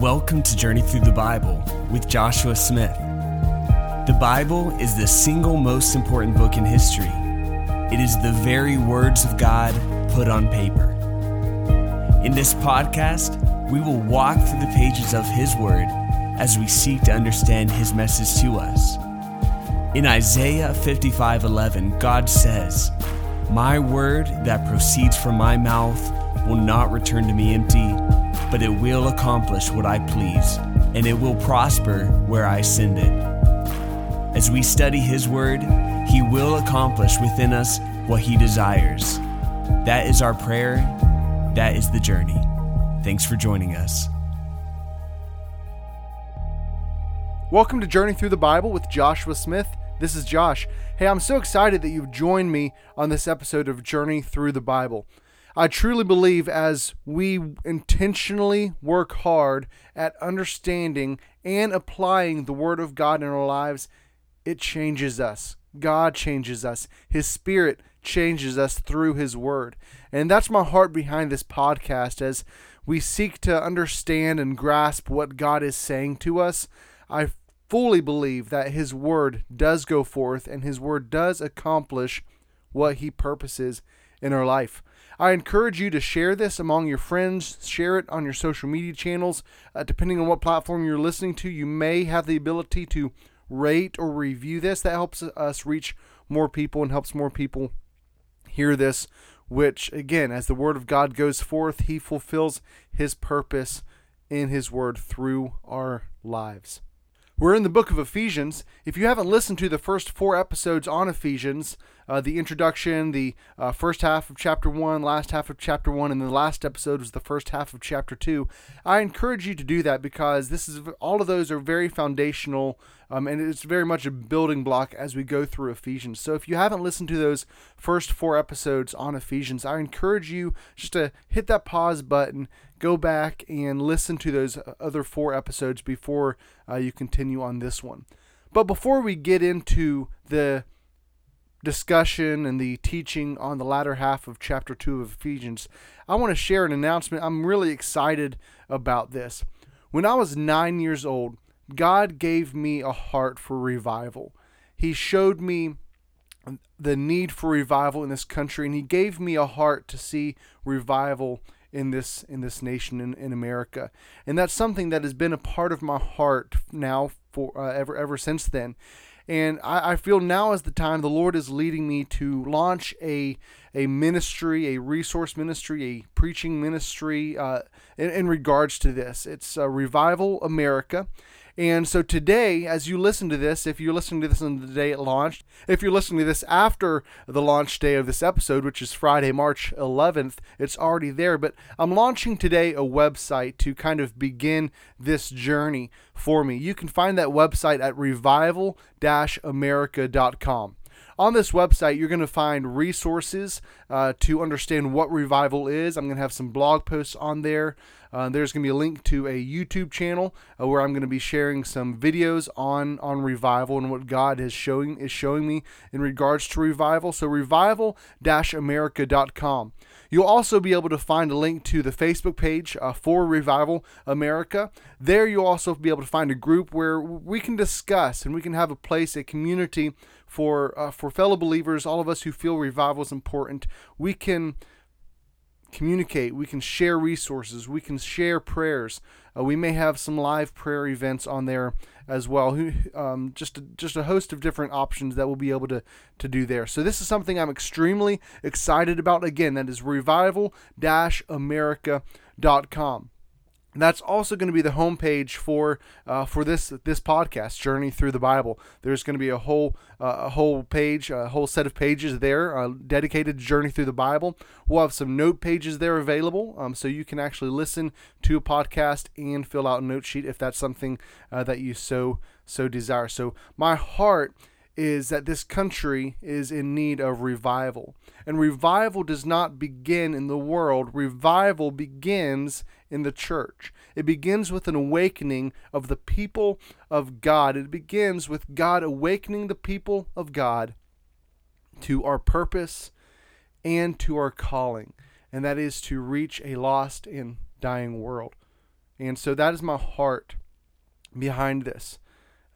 Welcome to Journey Through the Bible with Joshua Smith. The Bible is the single most important book in history. It is the very words of God put on paper. In this podcast, we will walk through the pages of His Word as we seek to understand His message to us. In Isaiah 55:11, God says, "My word that proceeds from my mouth will not return to me empty, but it will accomplish what I please, and it will prosper where I send it." As we study his word, he will accomplish within us what he desires. That is our prayer. That is the journey. Thanks for joining us. Welcome to Journey Through the Bible with Joshua Smith. This is Josh. Hey, I'm so excited that you've joined me on this episode of Journey Through the Bible. I truly believe as we intentionally work hard at understanding and applying the Word of God in our lives, it changes us. God changes us. His Spirit changes us through His Word. And that's my heart behind this podcast as we seek to understand and grasp what God is saying to us. I fully believe that His Word does go forth and His Word does accomplish what He purposes in our life. I encourage you to share this among your friends, share it on your social media channels. Uh, depending on what platform you're listening to, you may have the ability to rate or review this. That helps us reach more people and helps more people hear this, which, again, as the Word of God goes forth, He fulfills His purpose in His Word through our lives. We're in the book of Ephesians. If you haven't listened to the first four episodes on Ephesians, uh, the introduction, the uh, first half of chapter one, last half of chapter one, and the last episode was the first half of chapter two, I encourage you to do that because this is all of those are very foundational, um, and it's very much a building block as we go through Ephesians. So if you haven't listened to those first four episodes on Ephesians, I encourage you just to hit that pause button go back and listen to those other four episodes before uh, you continue on this one. But before we get into the discussion and the teaching on the latter half of chapter 2 of Ephesians, I want to share an announcement. I'm really excited about this. When I was nine years old, God gave me a heart for revival. He showed me the need for revival in this country, and He gave me a heart to see revival in this in this nation in, in America, and that's something that has been a part of my heart now for uh, ever ever since then. And I, I feel now is the time the Lord is leading me to launch a a ministry, a resource ministry, a preaching ministry uh, in, in, regards to this. It's uh, Revival America. And so today, as you listen to this, if you're listening to this on the day it launched, if you're listening to this after the launch day of this episode, which is Friday, March 11th, it's already there. But I'm launching today a website to kind of begin this journey for me. You can find that website at revival america.com. On this website, you're going to find resources uh, to understand what revival is. I'm going to have some blog posts on there. Uh, there's going to be a link to a YouTube channel uh, where I'm going to be sharing some videos on on revival and what God is showing is showing me in regards to revival. So revival-america.com. You'll also be able to find a link to the Facebook page uh, for Revival America. There, you'll also be able to find a group where we can discuss and we can have a place, a community for uh, for fellow believers, all of us who feel revival is important. We can communicate, we can share resources, we can share prayers. Uh, we may have some live prayer events on there as well. Um, just a, just a host of different options that we'll be able to to do there. So this is something I'm extremely excited about. Again, that is revival-america.com. That's also going to be the homepage for uh, for this this podcast, Journey Through the Bible. There's going to be a whole uh, a whole page, a whole set of pages there uh, dedicated to Journey Through the Bible. We'll have some note pages there available, um, so you can actually listen to a podcast and fill out a note sheet if that's something uh, that you so so desire. So my heart is that this country is in need of revival. And revival does not begin in the world, revival begins in the church. It begins with an awakening of the people of God. It begins with God awakening the people of God to our purpose and to our calling, and that is to reach a lost and dying world. And so that is my heart behind this.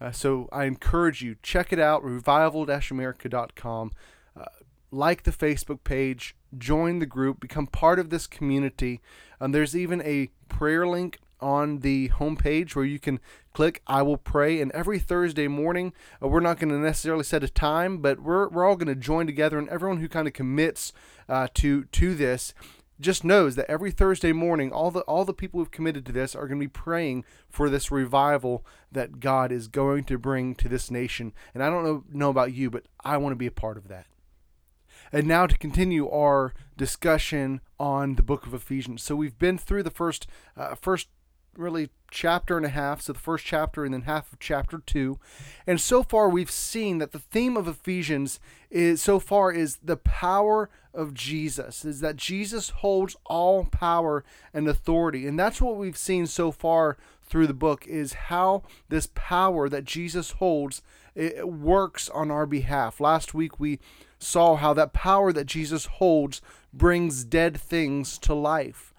Uh, so I encourage you, check it out, revival-america.com. Uh, like the Facebook page, join the group, become part of this community. Um, there's even a prayer link on the homepage where you can click I will pray. And every Thursday morning, uh, we're not going to necessarily set a time, but we're, we're all going to join together. And everyone who kind of commits uh, to to this just knows that every Thursday morning, all the all the people who've committed to this are going to be praying for this revival that God is going to bring to this nation. And I don't know know about you, but I want to be a part of that. And now to continue our discussion on the book of Ephesians. So we've been through the first uh, first really chapter and a half, so the first chapter and then half of chapter two. And so far we've seen that the theme of Ephesians is so far is the power of Jesus, is that Jesus holds all power and authority. And that's what we've seen so far through the book is how this power that Jesus holds it works on our behalf. Last week we saw how that power that Jesus holds brings dead things to life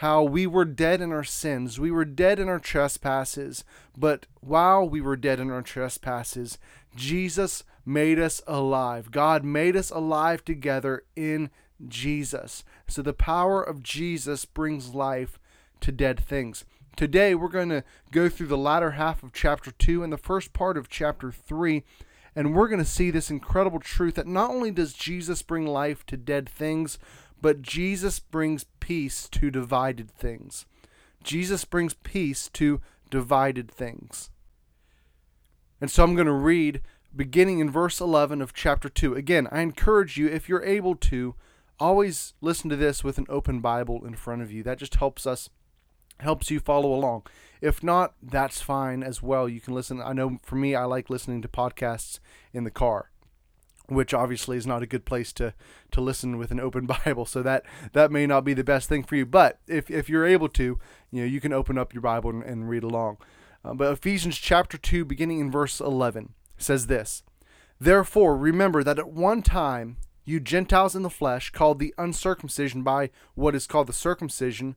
how we were dead in our sins, we were dead in our trespasses, but while we were dead in our trespasses, Jesus made us alive. God made us alive together in Jesus. So the power of Jesus brings life to dead things. Today we're going to go through the latter half of chapter 2 and the first part of chapter 3 and we're going to see this incredible truth that not only does Jesus bring life to dead things, but Jesus brings peace to divided things. Jesus brings peace to divided things. And so I'm going to read beginning in verse 11 of chapter 2. Again, I encourage you, if you're able to, always listen to this with an open Bible in front of you. That just helps us, helps you follow along. If not, that's fine as well. You can listen. I know for me, I like listening to podcasts in the car which obviously is not a good place to to listen with an open Bible. So that that may not be the best thing for you. But if if you're able to, you know, you can open up your Bible and, and read along. Uh, but Ephesians chapter two, beginning in verse eleven, says this: Therefore, remember that at one time you Gentiles in the flesh, called the uncircumcision by what is called the circumcision,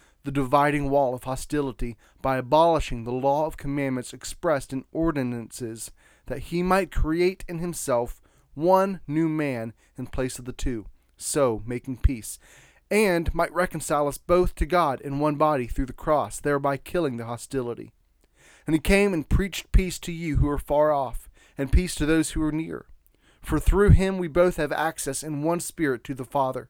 the dividing wall of hostility by abolishing the law of commandments expressed in ordinances, that he might create in himself one new man in place of the two, so making peace, and might reconcile us both to God in one body through the cross, thereby killing the hostility. And he came and preached peace to you who are far off, and peace to those who are near. For through him we both have access in one spirit to the Father.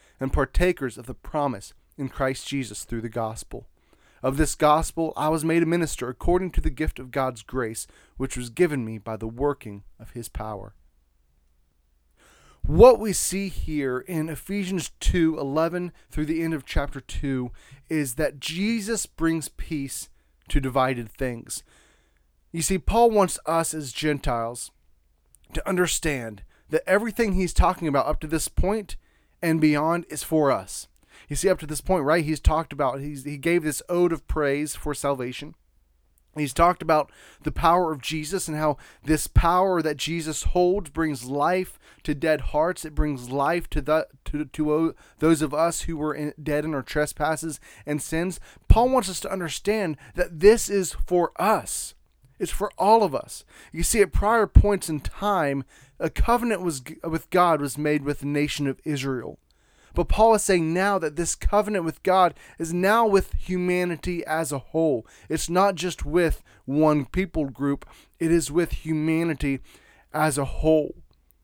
and partakers of the promise in Christ Jesus through the gospel. Of this gospel I was made a minister according to the gift of God's grace, which was given me by the working of his power what we see here in Ephesians 2 11 through the end of chapter 2 is that Jesus brings peace to divided things. You see, Paul wants us as Gentiles to understand that everything he's talking about up to this point and beyond is for us. You see, up to this point, right, he's talked about, he's, he gave this ode of praise for salvation. He's talked about the power of Jesus and how this power that Jesus holds brings life to dead hearts. It brings life to the to, to those of us who were in, dead in our trespasses and sins. Paul wants us to understand that this is for us. It's for all of us. You see, at prior points in time, a covenant was with God was made with the nation of Israel. But Paul is saying now that this covenant with God is now with humanity as a whole. It's not just with one people group, it is with humanity as a whole.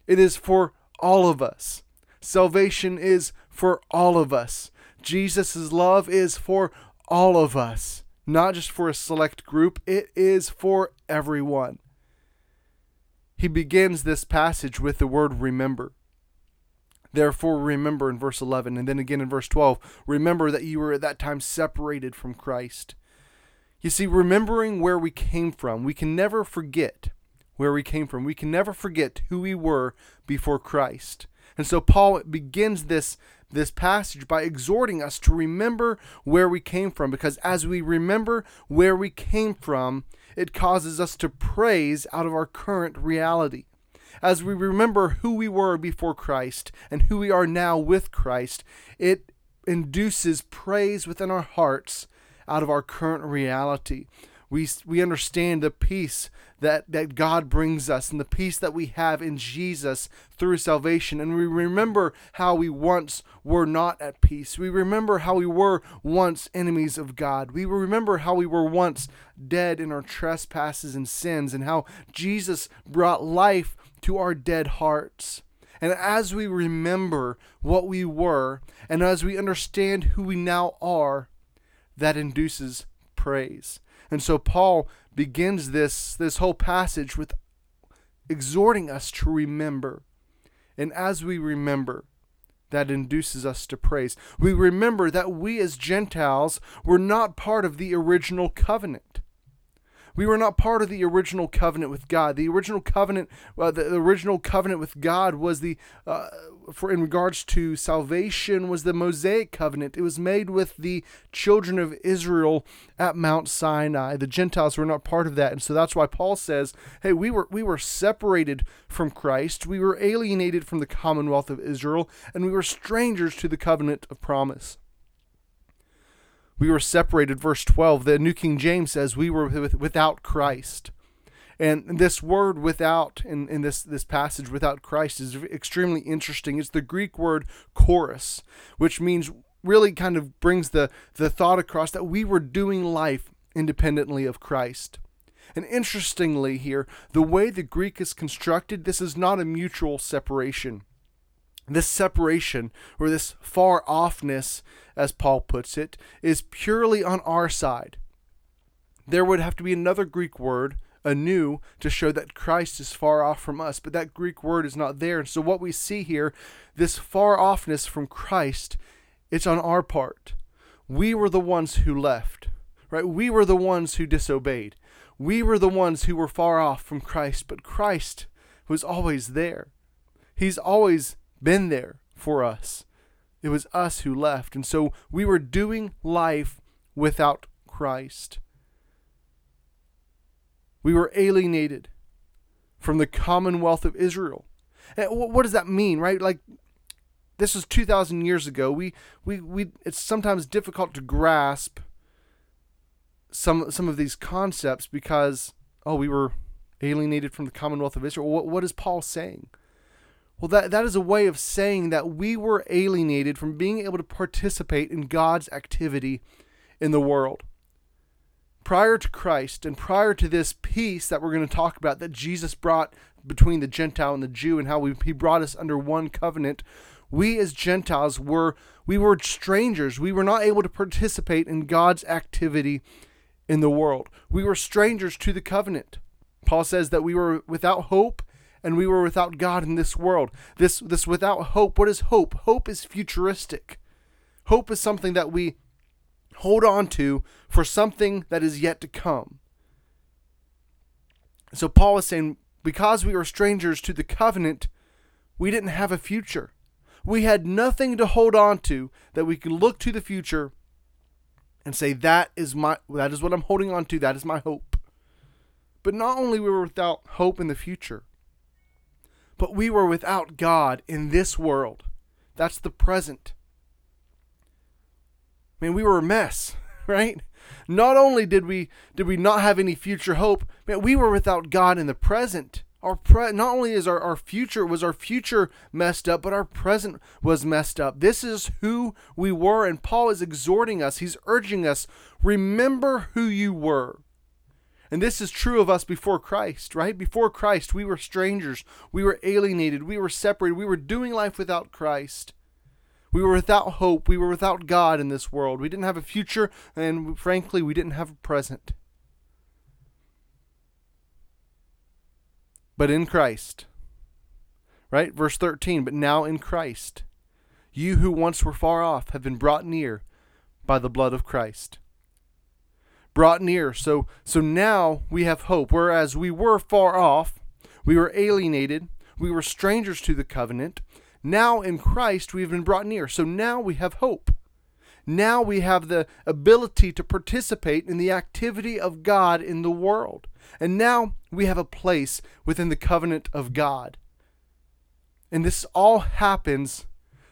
It is for all of us. Salvation is for all of us. Jesus' love is for all of us, not just for a select group, it is for everyone. He begins this passage with the word remember. Therefore, remember in verse 11, and then again in verse 12, remember that you were at that time separated from Christ. You see, remembering where we came from, we can never forget where we came from. We can never forget who we were before Christ. And so Paul begins this this passage by exhorting us to remember where we came from because as we remember where we came from, it causes us to praise out of our current reality as we remember who we were before Christ and who we are now with Christ, it induces praise within our hearts out of our current reality. We, we understand the peace that, that God brings us and the peace that we have in Jesus through salvation. And we remember how we once were not at peace. We remember how we were once enemies of God. We remember how we were once dead in our trespasses and sins and how Jesus brought life to our dead hearts. And as we remember what we were, and as we understand who we now are, that induces praise. And so Paul begins this, this whole passage with exhorting us to remember. And as we remember, that induces us to praise. We remember that we as Gentiles were not part of the original covenant. We were not part of the original covenant with God. The original covenant, uh, the, the, original covenant with God was the, uh, for in regards to salvation, was the Mosaic covenant. It was made with the children of Israel at Mount Sinai. The Gentiles were not part of that, and so that's why Paul says, "Hey, we were we were separated from Christ. We were alienated from the commonwealth of Israel, and we were strangers to the covenant of promise." we were separated. Verse 12, the New King James says we were without Christ. And this word without in, in this, this passage, without Christ, is extremely interesting. It's the Greek word choris, which means really kind of brings the, the thought across that we were doing life independently of Christ. And interestingly, here, the way the Greek is constructed, this is not a mutual separation. This separation, or this far offness, as Paul puts it, is purely on our side. There would have to be another Greek word, anew, to show that Christ is far off from us, but that Greek word is not there. And so what we see here, this far offness from Christ, it's on our part. We were the ones who left, right? We were the ones who disobeyed. We were the ones who were far off from Christ, but Christ was always there. He's always been there for us. It was us who left. And so we were doing life without Christ. We were alienated from the commonwealth of Israel. Eh, and what does that mean, right? Like, this was 2,000 years ago. We, we, we, it's sometimes difficult to grasp some, some of these concepts because, oh, we were alienated from the commonwealth of Israel. What, what is Paul saying? Well, that, that is a way of saying that we were alienated from being able to participate in God's activity in the world. Prior to Christ and prior to this peace that we're going to talk about that Jesus brought between the Gentile and the Jew and how we, he brought us under one covenant, we as Gentiles were we were strangers. We were not able to participate in God's activity in the world. We were strangers to the covenant. Paul says that we were without hope and we were without God in this world. This this without hope. What is hope? Hope is futuristic. Hope is something that we hold on to for something that is yet to come. So Paul is saying because we were strangers to the covenant, we didn't have a future. We had nothing to hold on to that we could look to the future and say that is my that is what I'm holding on to, that is my hope. But not only we were without hope in the future, but we were without God in this world. That's the present. I mean, we were a mess, right? Not only did we did we not have any future hope, man, we were without God in the present. Our pre- not only is our, our future was our future messed up, but our present was messed up. This is who we were, and Paul is exhorting us. He's urging us, remember who you were. And this is true of us before Christ, right? Before Christ, we were strangers. We were alienated. We were separated. We were doing life without Christ. We were without hope. We were without God in this world. We didn't have a future, and frankly, we didn't have a present. But in Christ, right? Verse 13, but now in Christ, you who once were far off have been brought near by the blood of Christ. Brought near. So so now we have hope whereas we were far off, we were alienated, we were strangers to the covenant, now in Christ we've been brought near. So now we have hope. Now we have the ability to participate in the activity of God in the world. And now we have a place within the covenant of God. And this all happens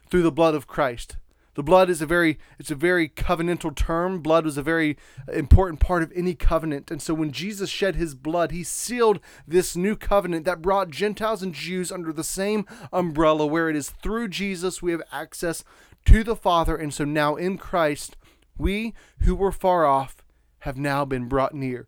through the blood of Christ. The blood is a very it's a very covenantal term. Blood was a very important part of any covenant. And so when Jesus shed his blood, he sealed this new covenant that brought Gentiles and Jews under the same umbrella where it is through Jesus we have access to the Father. And so now in Christ, we who were far off have now been brought near.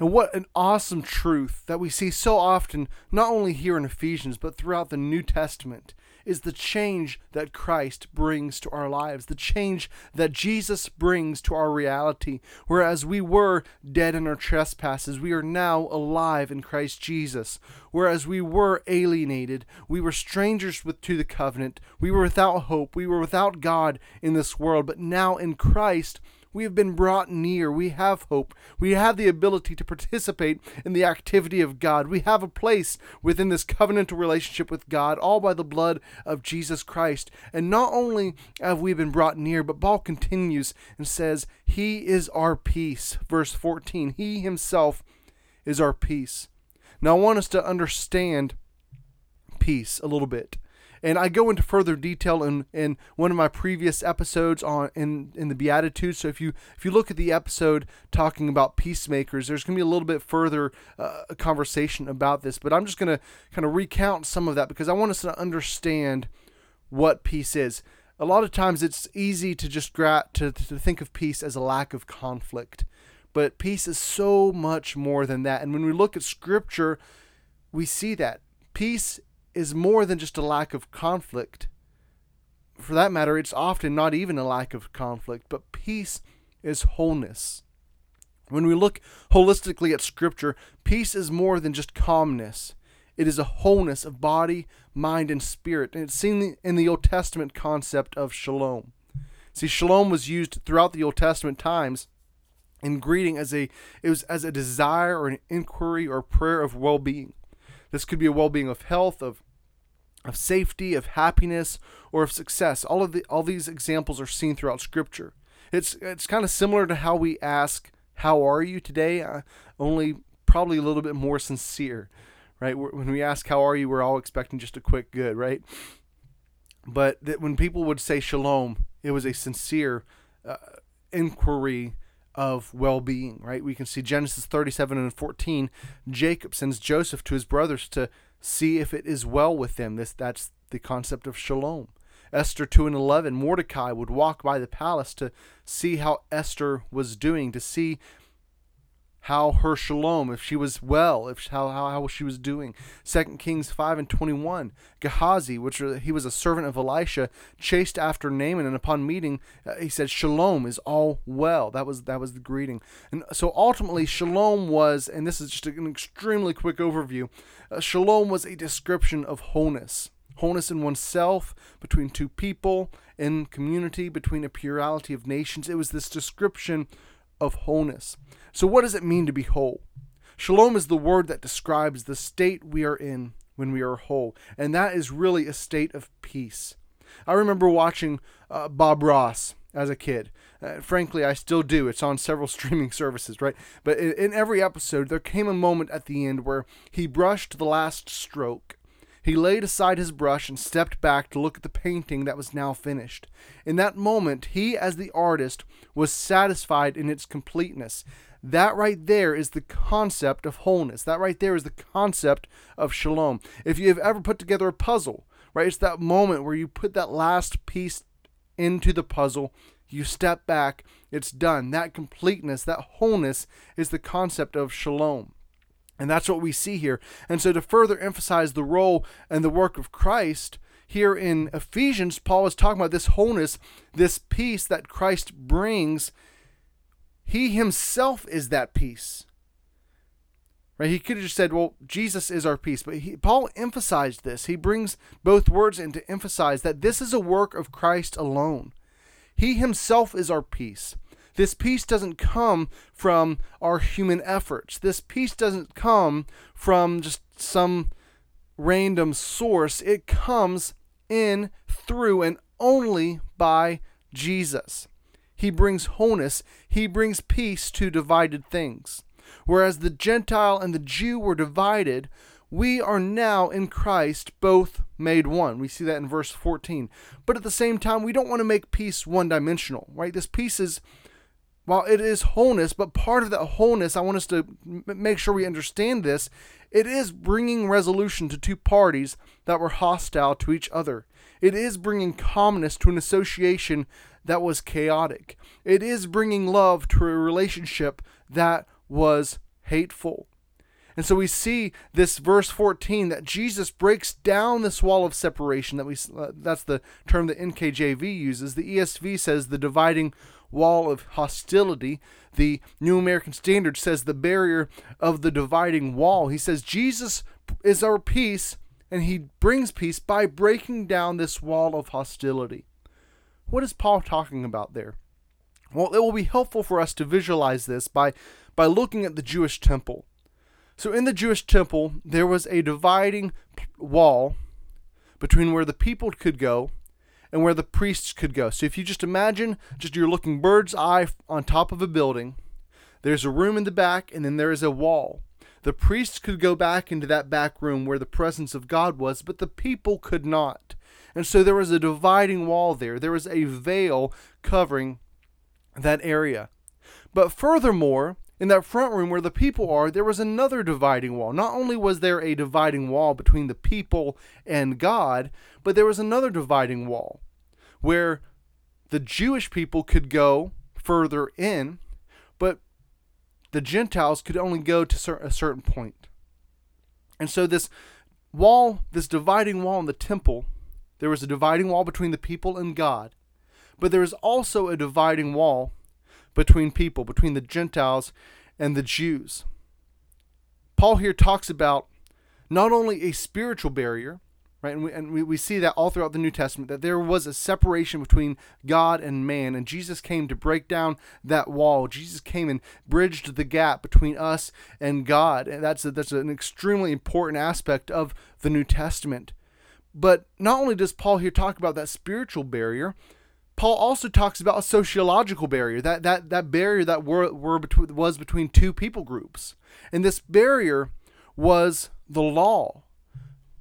And what an awesome truth that we see so often, not only here in Ephesians, but throughout the New Testament, is the change that Christ brings to our lives, the change that Jesus brings to our reality. Whereas we were dead in our trespasses, we are now alive in Christ Jesus. Whereas we were alienated, we were strangers with, to the covenant, we were without hope, we were without God in this world, but now in Christ, we have been brought near. We have hope. We have the ability to participate in the activity of God. We have a place within this covenantal relationship with God, all by the blood of Jesus Christ. And not only have we been brought near, but Paul continues and says, He is our peace. Verse 14, He Himself is our peace. Now, I want us to understand peace a little bit and I go into further detail in, in one of my previous episodes on in, in the Beatitudes. So if you if you look at the episode talking about peacemakers, there's going to be a little bit further uh, conversation about this. But I'm just going to kind of recount some of that because I want us to understand what peace is. A lot of times it's easy to just gra- to, to think of peace as a lack of conflict. But peace is so much more than that. And when we look at scripture, we see that peace is more than just a lack of conflict. For that matter, it's often not even a lack of conflict, but peace is wholeness. When we look holistically at Scripture, peace is more than just calmness. It is a wholeness of body, mind, and spirit. And it's seen in the Old Testament concept of shalom. See, shalom was used throughout the Old Testament times in greeting as a it was as a desire or an inquiry or prayer of well-being. This could be a well-being of health, of of safety, of happiness, or of success. All of the all these examples are seen throughout Scripture. It's it's kind of similar to how we ask, "How are you today?" Uh, only probably a little bit more sincere, right? When we ask, "How are you?" we're all expecting just a quick "good," right? But that when people would say "Shalom," it was a sincere uh, inquiry of well-being, right? We can see Genesis 37 and 14. Jacob sends Joseph to his brothers to see if it is well with them. This that's the concept of shalom. Esther 2 and 11, Mordecai would walk by the palace to see how Esther was doing, to see how her shalom, if she was well, if how, how, how she was doing. Second Kings 5 and 21. Gehazi, which he was a servant of Elisha, chased after Naaman, and upon meeting, uh, he said, Shalom is all well. That was that was the greeting. And so ultimately, shalom was, and this is just an extremely quick overview, uh, shalom was a description of wholeness. Wholeness in oneself, between two people, in community, between a plurality of nations. It was this description of wholeness. So, what does it mean to be whole? Shalom is the word that describes the state we are in when we are whole, and that is really a state of peace. I remember watching uh, Bob Ross as a kid. Uh, frankly, I still do. It's on several streaming services, right? But in, in every episode, there came a moment at the end where he brushed the last stroke. He laid aside his brush and stepped back to look at the painting that was now finished. In that moment, he, as the artist, was satisfied in its completeness. That right there is the concept of wholeness. That right there is the concept of shalom. If you have ever put together a puzzle, right, it's that moment where you put that last piece into the puzzle, you step back, it's done. That completeness, that wholeness is the concept of shalom. And that's what we see here. And so, to further emphasize the role and the work of Christ, here in Ephesians, Paul is talking about this wholeness, this peace that Christ brings he himself is that peace. Right? He could have just said, well, Jesus is our peace. But he, Paul emphasized this. He brings both words in to emphasize that this is a work of Christ alone. He himself is our peace. This peace doesn't come from our human efforts. This peace doesn't come from just some random source. It comes in, through, and only by Jesus. He brings wholeness, he brings peace to divided things. Whereas the Gentile and the Jew were divided, we are now in Christ both made one. We see that in verse 14. But at the same time, we don't want to make peace one dimensional, right? This peace is, while it is wholeness, but part of that wholeness, I want us to make sure we understand this, it is bringing resolution to two parties that were hostile to each other. It is bringing calmness to an association that was chaotic. It is bringing love to a relationship that was hateful. And so we see this verse 14 that Jesus breaks down this wall of separation that we uh, that's the term that NKJV uses. The ESV says the dividing wall of hostility. The New American Standard says the barrier of the dividing wall. He says Jesus is our peace and he brings peace by breaking down this wall of hostility. What is Paul talking about there? Well, it will be helpful for us to visualize this by, by looking at the Jewish temple. So, in the Jewish temple, there was a dividing wall between where the people could go and where the priests could go. So, if you just imagine, just you're looking bird's eye on top of a building, there's a room in the back, and then there is a wall. The priests could go back into that back room where the presence of God was, but the people could not. And so there was a dividing wall there. There was a veil covering that area. But furthermore, in that front room where the people are, there was another dividing wall. Not only was there a dividing wall between the people and God, but there was another dividing wall where the Jewish people could go further in, but the Gentiles could only go to a certain point. And so this wall, this dividing wall in the temple, there was a dividing wall between the people and God, but there is also a dividing wall between people, between the Gentiles and the Jews. Paul here talks about not only a spiritual barrier, right, and we, and we, we see that all throughout the New Testament, that there was a separation between God and man, and Jesus came to break down that wall. Jesus came and bridged the gap between us and God, and that's a, that's an extremely important aspect of the New Testament. But not only does Paul here talk about that spiritual barrier, Paul also talks about a sociological barrier, that that that barrier that were, were between, was between two people groups. And this barrier was the law.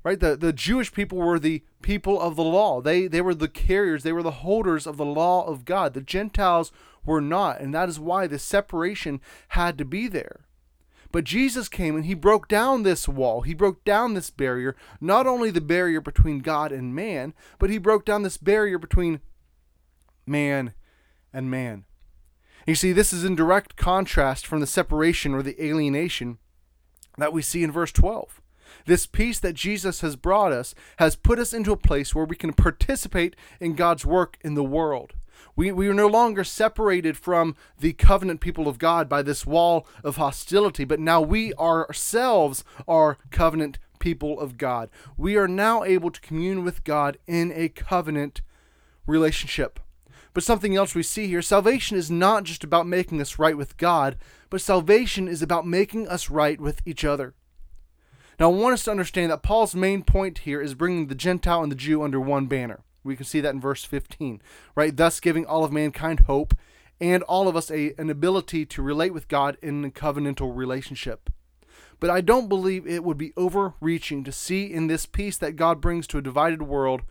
Right? The the Jewish people were the people of the law. They they were the carriers, they were the holders of the law of God. The Gentiles were not, and that is why the separation had to be there. But Jesus came and he broke down this wall. He broke down this barrier, not only the barrier between God and man, but he broke down this barrier between man and man. You see, this is in direct contrast from the separation or the alienation that we see in verse 12. This peace that Jesus has brought us has put us into a place where we can participate in God's work in the world. We, we are no longer separated from the covenant people of God by this wall of hostility, but now we ourselves are covenant people of God. We are now able to commune with God in a covenant relationship. But something else we see here salvation is not just about making us right with God, but salvation is about making us right with each other. Now, I want us to understand that Paul's main point here is bringing the Gentile and the Jew under one banner. We can see that in verse 15, right? Thus giving all of mankind hope and all of us a, an ability to relate with God in a covenantal relationship. But I don't believe it would be overreaching to see in this peace that God brings to a divided world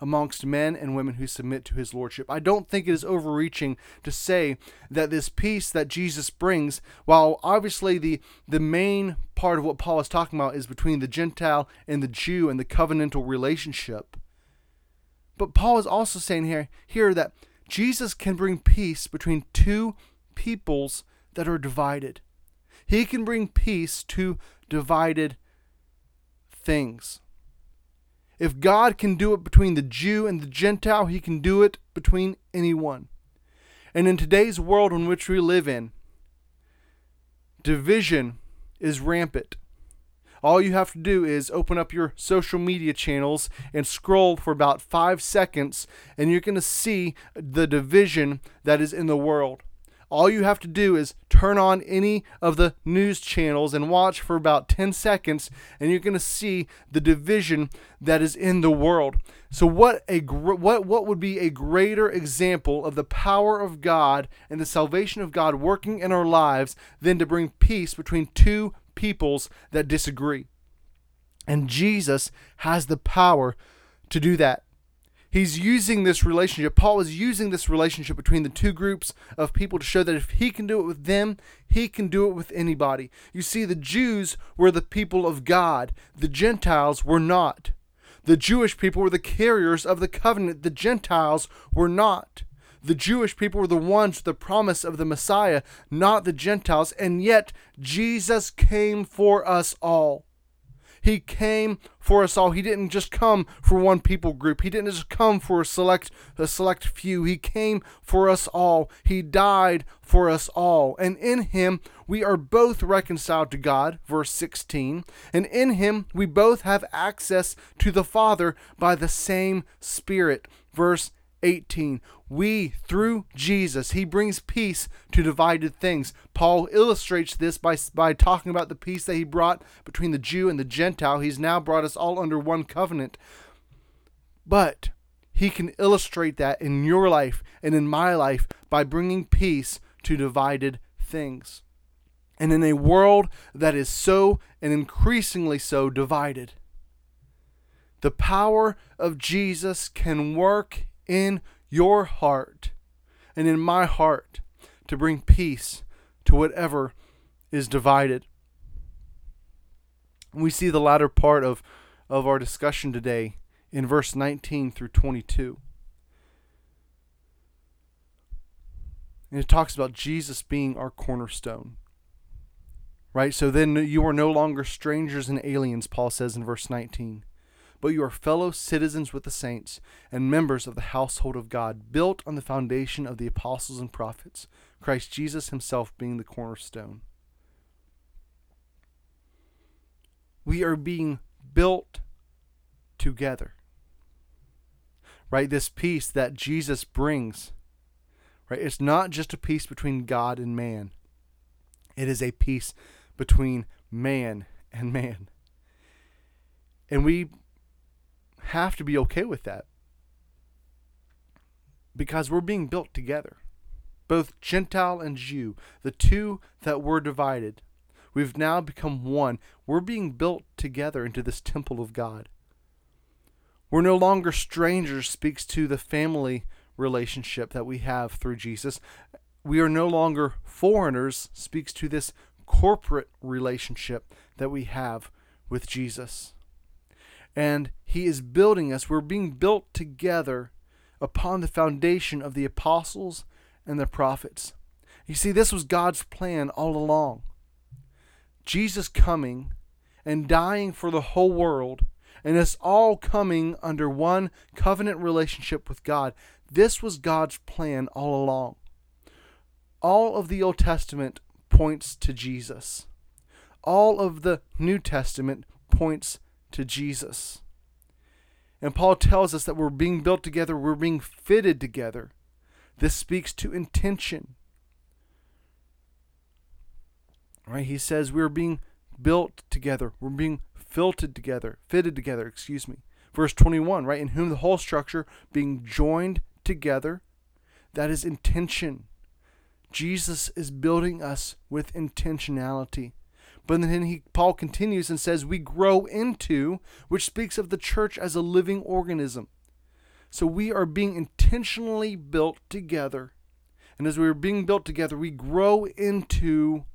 amongst men and women who submit to his lordship. I don't think it is overreaching to say that this peace that Jesus brings, while obviously the the main part of what Paul is talking about is between the Gentile and the Jew and the covenantal relationship. But Paul is also saying here here that Jesus can bring peace between two peoples that are divided. He can bring peace to divided things. If God can do it between the Jew and the Gentile, he can do it between anyone. And in today's world in which we live in, division is rampant. All you have to do is open up your social media channels and scroll for about five seconds, and you're going to see the division that is in the world. All you have to do is turn on any of the news channels and watch for about 10 seconds, and you're going to see the division that is in the world. So, what a what what would be a greater example of the power of God and the salvation of God working in our lives than to bring peace between two peoples that disagree? And Jesus has the power to do that he's using this relationship. Paul is using this relationship between the two groups of people to show that if he can do it with them, he can do it with anybody. You see, the Jews were the people of God, the Gentiles were not. The Jewish people were the carriers of the covenant, the Gentiles were not. The Jewish people were the ones with the promise of the Messiah, not the Gentiles, and yet Jesus came for us all. He came for us all. He didn't just come for one people group. He didn't just come for a select a select few. He came for us all. He died for us all. And in him we are both reconciled to God, verse 16. And in him we both have access to the Father by the same Spirit, verse 18. We, through Jesus, he brings peace to divided things. Paul illustrates this by, by talking about the peace that he brought between the Jew and the Gentile. He's now brought us all under one covenant. But he can illustrate that in your life and in my life by bringing peace to divided things. And in a world that is so and increasingly so divided, the power of Jesus can work in your heart and in my heart to bring peace to whatever is divided. We see the latter part of, of our discussion today in verse 19 through 22. And it talks about Jesus being our cornerstone. Right? So then you are no longer strangers and aliens, Paul says in verse 19 but you are fellow citizens with the saints and members of the household of God, built on the foundation of the apostles and prophets, Christ Jesus himself being the cornerstone. We are being built together. Right? This peace that Jesus brings, right? It's not just a peace between God and man, it is a peace between man and man. And we have to be okay with that because we're being built together. Both Gentile and Jew, the two that were divided, we've now become one. We're being built together into this temple of God. We're no longer strangers, speaks to the family relationship that we have through Jesus. We are no longer foreigners, speaks to this corporate relationship that we have with Jesus and He is building us. We're being built together upon the foundation of the apostles and the prophets. You see, this was God's plan all along. Jesus coming and dying for the whole world, and us all coming under one covenant relationship with God. This was God's plan all along. All of the Old Testament points to Jesus. All of the New Testament points to Jesus. And Paul tells us that we're being built together, we're being fitted together. This speaks to intention. Right? He says we're being built together, we're being filtered together, fitted together, excuse me. Verse 21, right? In whom the whole structure being joined together, that is intention. Jesus is building us with intentionality. But then he, Paul continues and says, We grow into, which speaks of the church as a living organism. So we are being intentionally built together. And as we are being built together, we grow into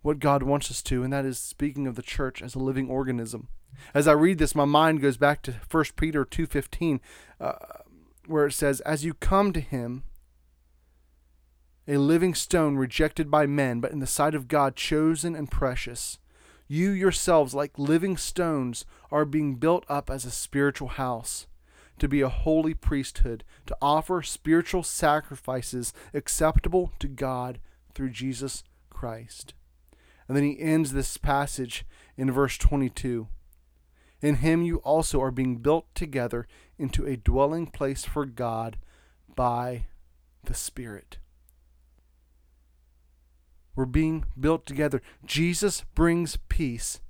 what God wants us to, and that is speaking of the church as a living organism. As I read this, my mind goes back to 1 Peter 2.15, uh, where it says, As you come to him, a living stone rejected by men, but in the sight of God chosen and precious, you yourselves, like living stones, are being built up as a spiritual house, to be a holy priesthood, to offer spiritual sacrifices acceptable to God through Jesus Christ. And then he ends this passage in verse 22. In him you also are being built together into a dwelling place for God by the Spirit. We're being built together. Jesus brings peace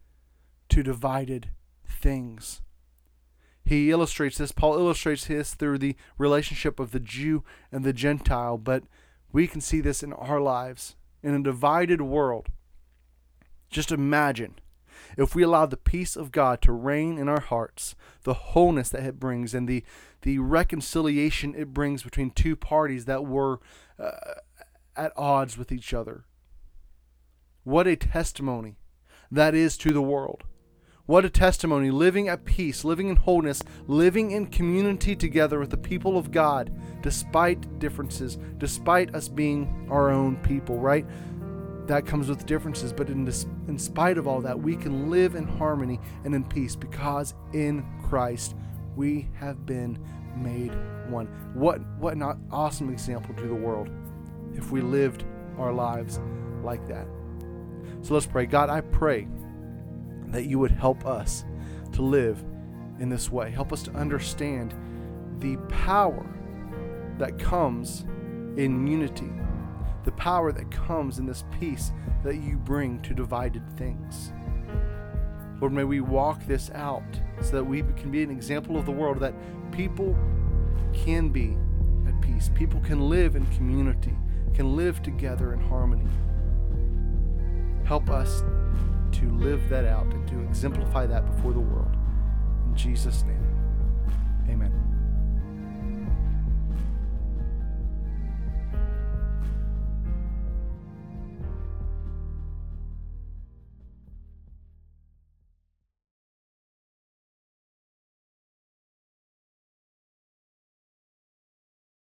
to divided things. He illustrates this, Paul illustrates this through the relationship of the Jew and the Gentile, but we can see this in our lives. In a divided world, just imagine if we allow the peace of God to reign in our hearts, the wholeness that it brings, and the, the reconciliation it brings between two parties that were uh, at odds with each other. What a testimony that is to the world. What a testimony, living at peace, living in wholeness, living in community together with the people of God, despite differences, despite us being our own people, right? That comes with differences, but in, this, in spite of all that, we can live in harmony and in peace because in Christ we have been made one. What, what an awesome example to the world if we lived our lives like that. So let's pray. God, I pray that you would help us to live in this way. Help us to understand the power that comes in unity, the power that comes in this peace that you bring to divided things. Lord, may we walk this out so that we can be an example of the world that people can be at peace. People can live in community, can live together in harmony. Help us to live that out and to exemplify that before the world. In Jesus' name, amen.